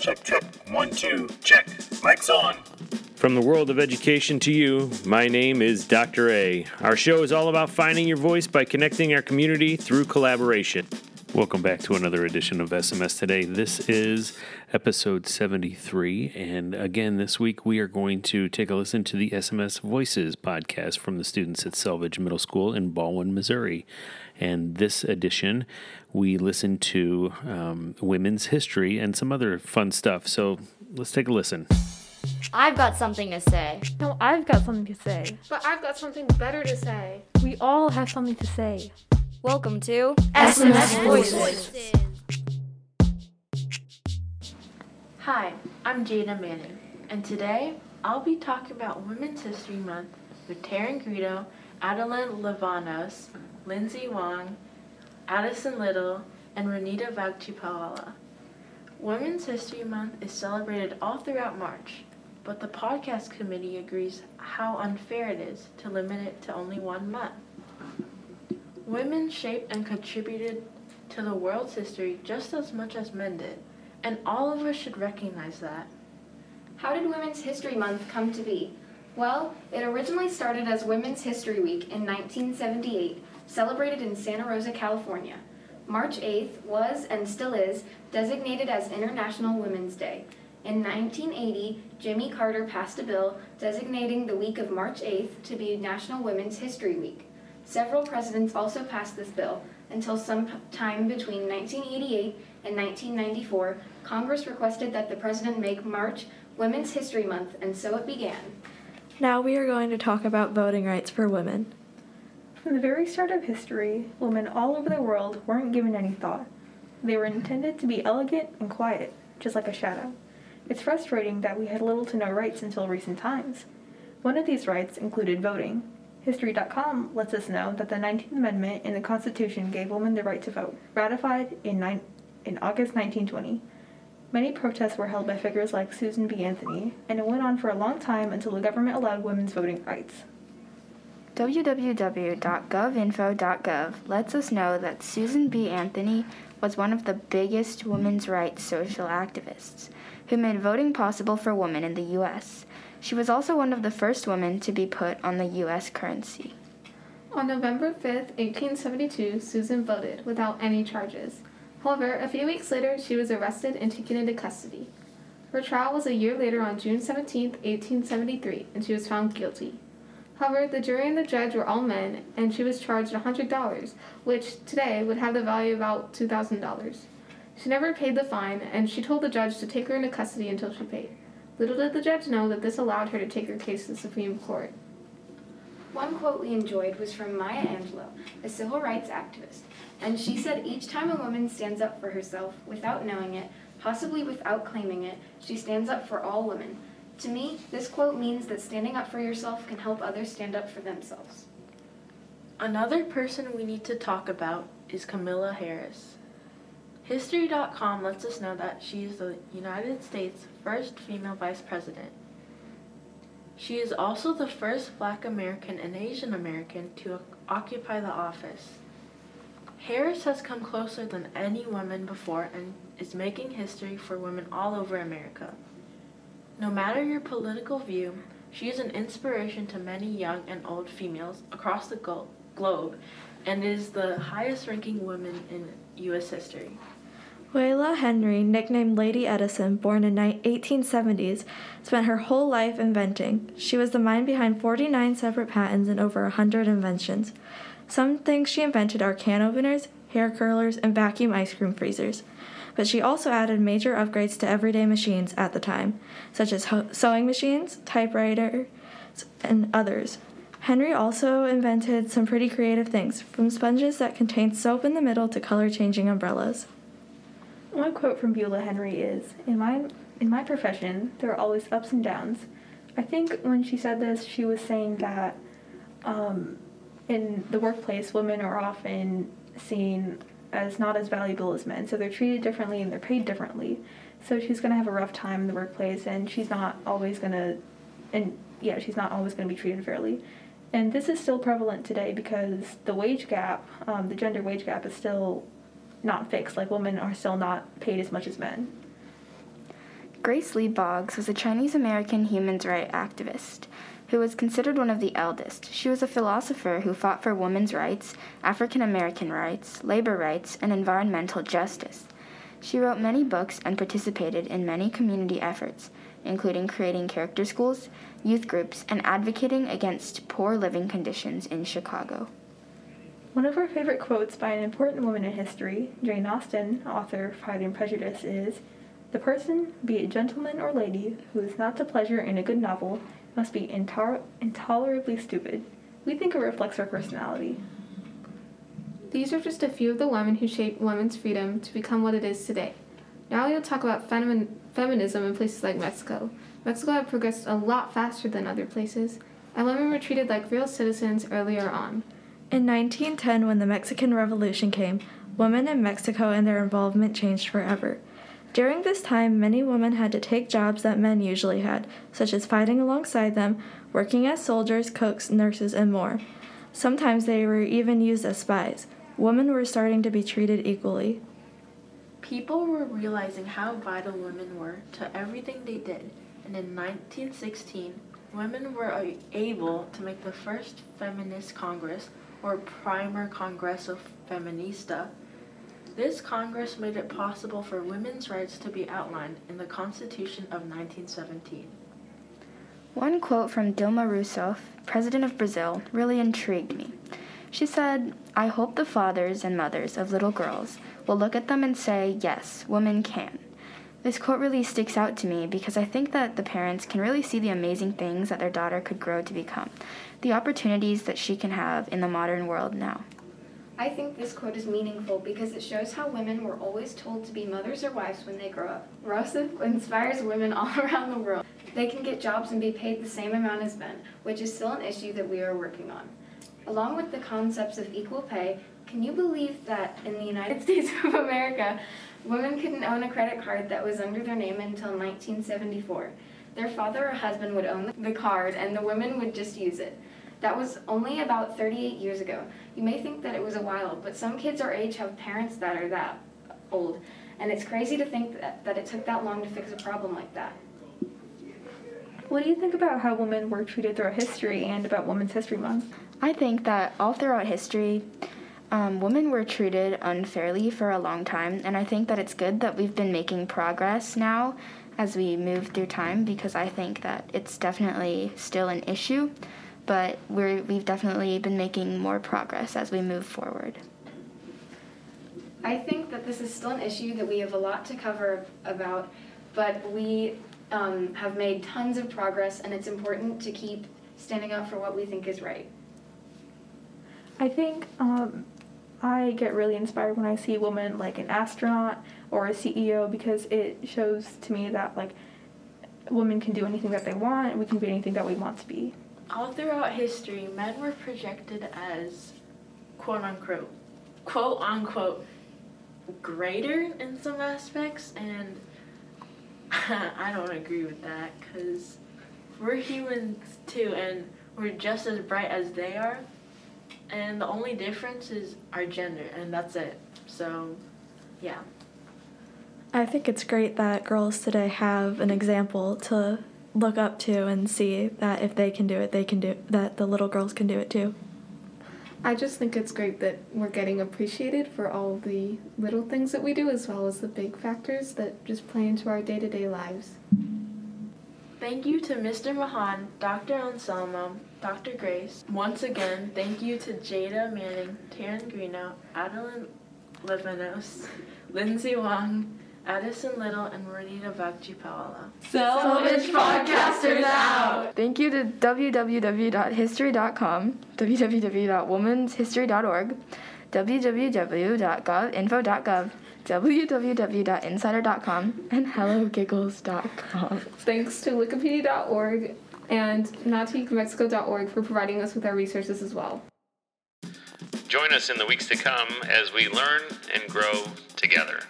Check, check. One, two, check. Mic's on. From the world of education to you, my name is Dr. A. Our show is all about finding your voice by connecting our community through collaboration. Welcome back to another edition of SMS Today. This is episode 73. And again, this week we are going to take a listen to the SMS Voices podcast from the students at Selvidge Middle School in Ballwin, Missouri. And this edition, we listen to um, women's history and some other fun stuff. So let's take a listen. I've got something to say. No, I've got something to say. But I've got something better to say. We all have something to say. Welcome to SMS Voices. Hi, I'm Jada Manning, and today I'll be talking about Women's History Month with Taryn Greedo, Adeline Lavanos, Lindsay Wong, Addison Little, and Renita Vagchipawala. Women's History Month is celebrated all throughout March, but the podcast committee agrees how unfair it is to limit it to only one month. Women shaped and contributed to the world's history just as much as men did, and all of us should recognize that. How did Women's History Month come to be? Well, it originally started as Women's History Week in 1978, celebrated in Santa Rosa, California. March 8th was and still is designated as International Women's Day. In 1980, Jimmy Carter passed a bill designating the week of March 8th to be National Women's History Week. Several presidents also passed this bill until sometime between 1988 and 1994. Congress requested that the president make March Women's History Month, and so it began. Now we are going to talk about voting rights for women. From the very start of history, women all over the world weren't given any thought. They were intended to be elegant and quiet, just like a shadow. It's frustrating that we had little to no rights until recent times. One of these rights included voting. History.com lets us know that the 19th Amendment in the Constitution gave women the right to vote, ratified in, ni- in August 1920. Many protests were held by figures like Susan B. Anthony, and it went on for a long time until the government allowed women's voting rights. www.govinfo.gov lets us know that Susan B. Anthony was one of the biggest women's rights social activists who made voting possible for women in the U.S. She was also one of the first women to be put on the U.S. currency. On November 5th, 1872, Susan voted without any charges. However, a few weeks later, she was arrested and taken into custody. Her trial was a year later on June 17, 1873, and she was found guilty. However, the jury and the judge were all men, and she was charged $100, which today would have the value of about $2,000. She never paid the fine, and she told the judge to take her into custody until she paid. Little did the judge know that this allowed her to take her case to the Supreme Court. One quote we enjoyed was from Maya Angelou, a civil rights activist, and she said each time a woman stands up for herself without knowing it, possibly without claiming it, she stands up for all women. To me, this quote means that standing up for yourself can help others stand up for themselves. Another person we need to talk about is Kamala Harris. History.com lets us know that she is the United States' first female vice president. She is also the first black American and Asian American to occupy the office. Harris has come closer than any woman before and is making history for women all over America. No matter your political view, she is an inspiration to many young and old females across the globe and is the highest ranking woman in U.S. history. Layla Henry, nicknamed Lady Edison, born in ni- 1870s, spent her whole life inventing. She was the mind behind 49 separate patents and over 100 inventions. Some things she invented are can openers, hair curlers, and vacuum ice cream freezers. But she also added major upgrades to everyday machines at the time, such as ho- sewing machines, typewriters, and others. Henry also invented some pretty creative things, from sponges that contained soap in the middle to color changing umbrellas. One quote from Beulah Henry is In my, in my profession, there are always ups and downs. I think when she said this, she was saying that um, in the workplace, women are often seen as not as valuable as men, so they're treated differently and they're paid differently. So she's going to have a rough time in the workplace, and she's not always going to, and yeah, she's not always going to be treated fairly. And this is still prevalent today because the wage gap, um, the gender wage gap, is still not fixed. Like women are still not paid as much as men. Grace Lee Boggs was a Chinese American human rights activist who was considered one of the eldest. She was a philosopher who fought for women's rights, African American rights, labor rights, and environmental justice. She wrote many books and participated in many community efforts, including creating character schools, youth groups, and advocating against poor living conditions in Chicago. One of our favorite quotes by an important woman in history, Jane Austen, author of Pride and Prejudice, is The person, be it gentleman or lady, who is not to pleasure in a good novel, must be intar- intolerably stupid. We think it reflects her personality. These are just a few of the women who shaped women's freedom to become what it is today. Now we'll talk about femin- feminism in places like Mexico. Mexico had progressed a lot faster than other places, and women were treated like real citizens earlier on. In 1910, when the Mexican Revolution came, women in Mexico and their involvement changed forever. During this time, many women had to take jobs that men usually had, such as fighting alongside them, working as soldiers, cooks, nurses, and more. Sometimes they were even used as spies. Women were starting to be treated equally. People were realizing how vital women were to everything they did, and in 1916, women were able to make the first feminist congress, or Primer Congreso Feminista. This congress made it possible for women's rights to be outlined in the Constitution of 1917. One quote from Dilma Rousseff, President of Brazil, really intrigued me. She said, I hope the fathers and mothers of little girls will look at them and say, Yes, women can. This quote really sticks out to me because I think that the parents can really see the amazing things that their daughter could grow to become, the opportunities that she can have in the modern world now. I think this quote is meaningful because it shows how women were always told to be mothers or wives when they grow up. Rousseff inspires women all around the world. They can get jobs and be paid the same amount as men, which is still an issue that we are working on. Along with the concepts of equal pay, can you believe that in the United States of America, women couldn't own a credit card that was under their name until 1974? Their father or husband would own the card and the women would just use it. That was only about 38 years ago. You may think that it was a while, but some kids our age have parents that are that old, and it's crazy to think that, that it took that long to fix a problem like that. What do you think about how women were treated throughout history and about Women's History Month? I think that all throughout history, um, women were treated unfairly for a long time, and I think that it's good that we've been making progress now as we move through time because I think that it's definitely still an issue, but we're, we've definitely been making more progress as we move forward. I think that this is still an issue that we have a lot to cover about, but we um, have made tons of progress, and it's important to keep standing up for what we think is right. I think um, I get really inspired when I see a woman like an astronaut or a CEO because it shows to me that like women can do anything that they want, and we can be anything that we want to be. All throughout history, men were projected as quote unquote, quote unquote, greater in some aspects, and I don't agree with that because we're humans too, and we're just as bright as they are, and the only difference is our gender, and that's it. So, yeah. I think it's great that girls today have an example to look up to and see that if they can do it, they can do that the little girls can do it too. I just think it's great that we're getting appreciated for all the little things that we do as well as the big factors that just play into our day to day lives. Thank you to Mr. Mahan, Dr. Anselmo, Dr. Grace. Once again, thank you to Jada Manning, Taryn Greeno, Adeline Levinos, Lindsay Wong, Addison Little, and Renita Vacchipala. Selfish Podcasters out! Thank you to www.history.com, www.womenshistory.org, www.govinfo.gov, www.insider.com, and hellogiggles.com. Thanks to Wikipedia.org and NautiqueMexico.org for providing us with our resources as well. Join us in the weeks to come as we learn and grow together.